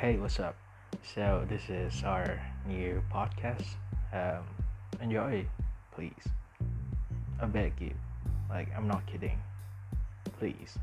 Hey, what's up? So, this is our new podcast. Um, enjoy, please. I beg you. Like, I'm not kidding. Please.